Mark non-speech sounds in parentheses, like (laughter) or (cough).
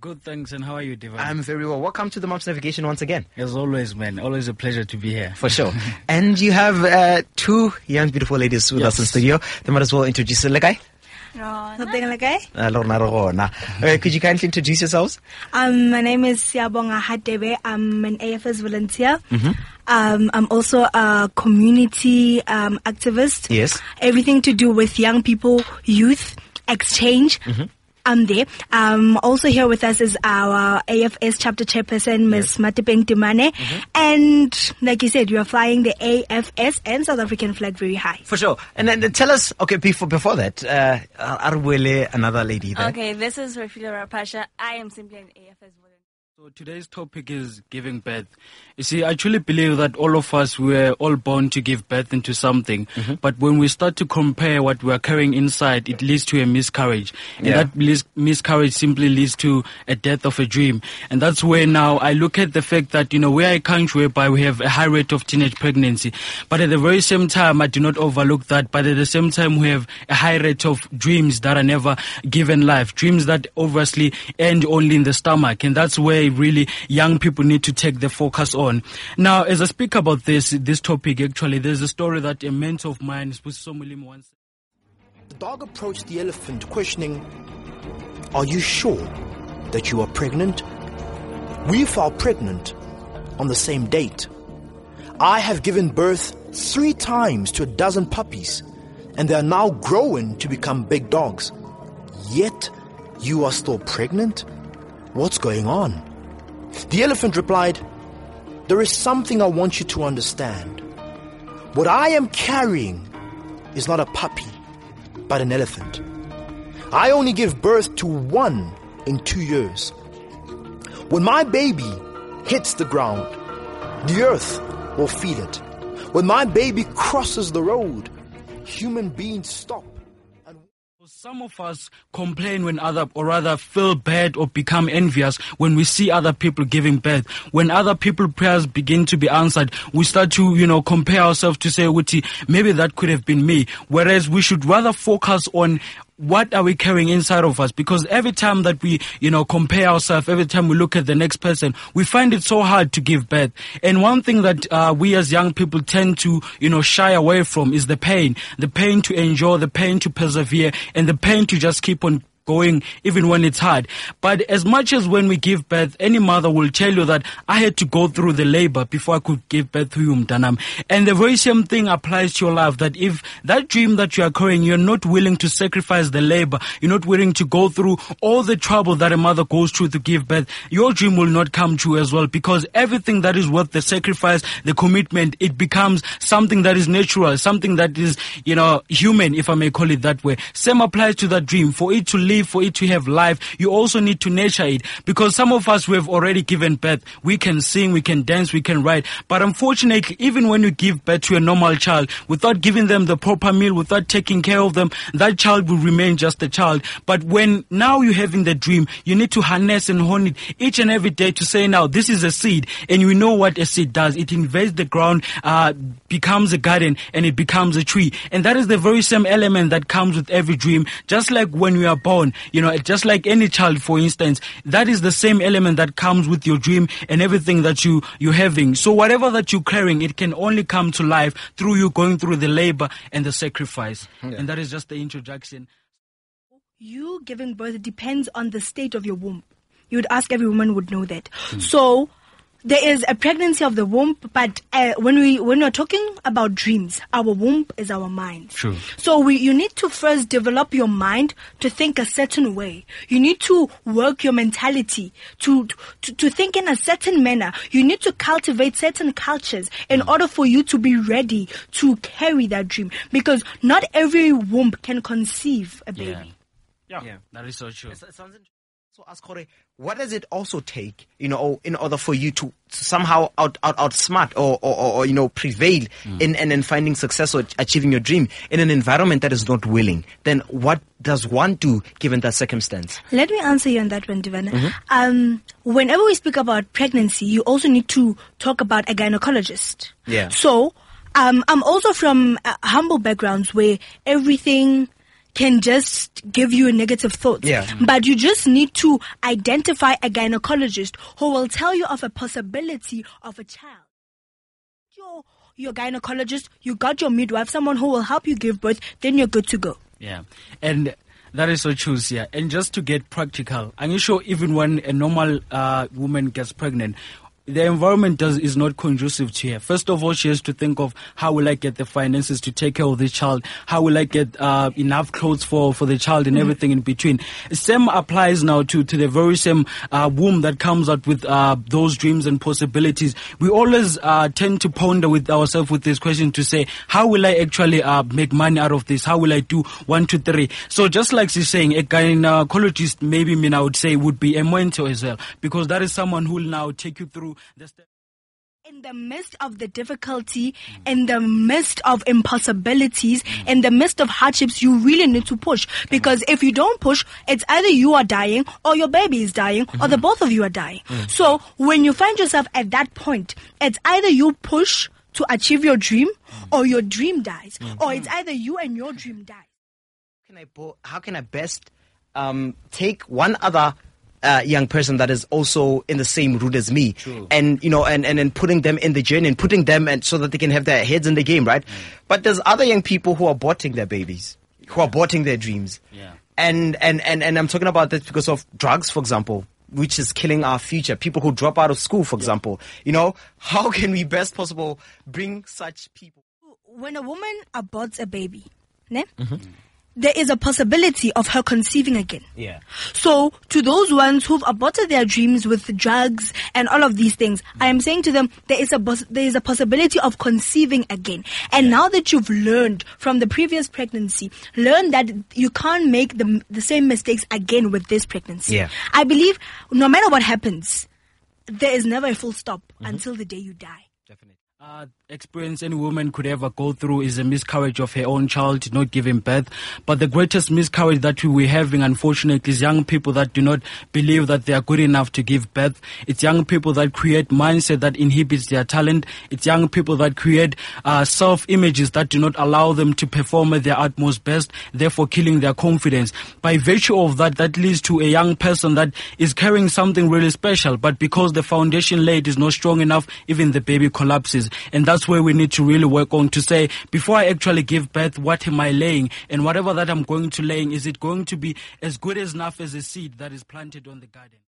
Good, thanks. And how are you, Divan? I'm very well. Welcome to the Moms Navigation once again. As always, man. Always a pleasure to be here. For sure. (laughs) and you have uh, two young, beautiful ladies with us in the studio. They might as well introduce you. Lekai? Something like that. Lorna Rogona. Could you kindly introduce yourselves? Um, my name is Siabonga Hadebe. I'm an AFS volunteer. Um, I'm also a community um, activist. Yes. Everything to do with young people, youth, exchange. I'm there. Um, also here with us is our AFS chapter chairperson, Ms. Matipeng Timane. And like you said, you are flying the AFS and South African flag very high. For sure. And then tell us, okay, before before that, uh, Arwele, another lady there. Okay, this is Rafila Rapasha. I am simply an AFS volunteer. So today's topic is giving birth. You see, I truly believe that all of us were all born to give birth into something. Mm-hmm. But when we start to compare what we are carrying inside, it leads to a miscarriage. And Yeah. that miscarriage simply leads to a death of a dream. And that's where now I look at the fact that, you know, we are a country whereby we have a high rate of teenage pregnancy. But at the very same time, I do not overlook that. But at the same time, we have a high rate of dreams that are never given life. Dreams that obviously end only in the stomach. And that's where really young people need to take the focus on. Now, as I speak about this, this topic, actually, there's a story that a mentor of mine, once The dog approached the elephant, questioning, Are you sure that you are pregnant? We fell pregnant on the same date. I have given birth three times to a dozen puppies, and they are now growing to become big dogs. Yet, you are still pregnant? What's going on? The elephant replied, There is something I want you to understand. What I am carrying is not a puppy but an elephant. I only give birth to one in two years. When my baby hits the ground, the earth will feed it. When my baby crosses the road, human beings stop. Some of us complain when other, or rather feel bad or become envious when we see other people giving birth. When other people prayers begin to be answered, we start to, you know, compare ourselves to say, Wuti, maybe that could have been me. Whereas we should rather focus on what are we carrying inside of us? Because every time that we, you know, compare ourselves, every time we look at the next person, we find it so hard to give birth. And one thing that uh, we as young people tend to, you know, shy away from is the pain. The pain to endure, the pain to persevere, and the pain to just keep on going even when it's hard. But as much as when we give birth, any mother will tell you that I had to go through the labor before I could give birth to you. And the very same thing applies to your life that if that dream that you are carrying, you're not willing to sacrifice the labor, you're not willing to go through all the trouble that a mother goes through to give birth, your dream will not come true as well because everything that is worth the sacrifice, the commitment, it becomes something that is natural, something that is, you know, human, if I may call it that way. Same applies to that dream. For it to live, for it to have life, you also need to nurture it because some of us who have already given birth, we can sing, we can dance, we can write. But unfortunately, even when you give birth to a normal child, without giving them the proper meal, without taking care of them, that child will remain just a child. But when now you're having the dream, you need to harness and hone it each and every day to say, now this is a seed, and you know what a seed does. It invades the ground, uh, becomes a garden, and it becomes a tree. And that is the very same element that comes with every dream. Just like when we are born, you know, just like any child, for instance, that is the same element that comes with your dream and everything that you you're having. So whatever that you're carrying, it can only come to life through you going through the labor and the sacrifice. And that is just the introduction. you giving birth depends on the state of your womb. You would ask every woman would know that. So there is a pregnancy of the womb, but uh, when we when we're talking about dreams, our womb is our mind. True. So we you need to first develop your mind to think a certain way. You need to work your mentality to to, to think in a certain manner. You need to cultivate certain cultures in order for you to be ready to carry that dream. Because not every womb can conceive a baby. Yeah. yeah, That is so true. It sounds interesting. So ask Jorge, what does it also take, you know, in order for you to somehow out, out, outsmart or, or, or, or, you know, prevail in, in, in finding success or achieving your dream in an environment that is not willing? Then what does one do given that circumstance? Let me answer you on that one, Divana. Um, whenever we speak about pregnancy, you also need to talk about a gynecologist. Yeah. So, um, I'm also from uh, humble backgrounds where everything can just give you a negative thoughts. Yeah. But you just need to identify a gynecologist who will tell you of a possibility of a child. Your, your gynecologist, you got your midwife, someone who will help you give birth, then you're good to go. Yeah. And that is so true, yeah. And just to get practical, I'm sure even when a normal uh, woman gets pregnant, the environment does is not conducive to her. First of all, she has to think of how will I get the finances to take care of the child? How will I get uh, enough clothes for, for the child and everything in between? Same applies now to, to the very same uh, womb that comes out with uh, those dreams and possibilities. We always uh, tend to ponder with ourselves with this question to say, how will I actually uh, make money out of this? How will I do one, two, three? So just like she's saying, a gynecologist, maybe mean I would say would be a mentor as well, because that is someone who will now take you through the steps. In the midst of the difficulty, in the midst of impossibilities, in the midst of hardships, you really need to push. Because if you don't push, it's either you are dying or your baby is dying or the both of you are dying. So when you find yourself at that point, it's either you push to achieve your dream or your dream dies. Or it's either you and your dream dies. can I bo- how can I best um, take one other uh, young person that is also in the same route as me. And you know and, and and putting them in the journey and putting them and so that they can have their heads in the game right? But there's other young people who are aborting their babies who are aborting their dreams. Yeah. and and and and I'm talking about this because of drugs for example which is killing our future. People who drop out of school for example. You know how can we best possible bring such people? When a woman aborts a baby, ne, there is a possibility of her conceiving again. yeah So, to those ones who've aborted their dreams with drugs and all of these things, I am saying to them, there is a there is a possibility of conceiving again. And now that you've learned from the previous pregnancy, learn that you can't make the the same mistakes again with this pregnancy. Yeah. I believe no matter what happens, there is never a full stop mm-hmm. until the day you die. definitely Uh, experience any woman could ever go through is a miscarriage of her own child not giving birth. But the greatest miscarriage that we're having, unfortunately, is young people that do not believe that they are good enough to give birth. It's young people that create mindset that inhibits their talent. It's young people that create uh, self-images that do not allow them to perform at their utmost best, therefore killing their confidence. By virtue of that, that leads to a young person that is carrying something really special, but because the foundation laid is not strong enough, even the baby collapses. And that's where we need to really work on to say, before I actually give birth, what am I laying? And whatever that I'm going to laying, is it going to be as good as enough as a seed that is planted on the garden?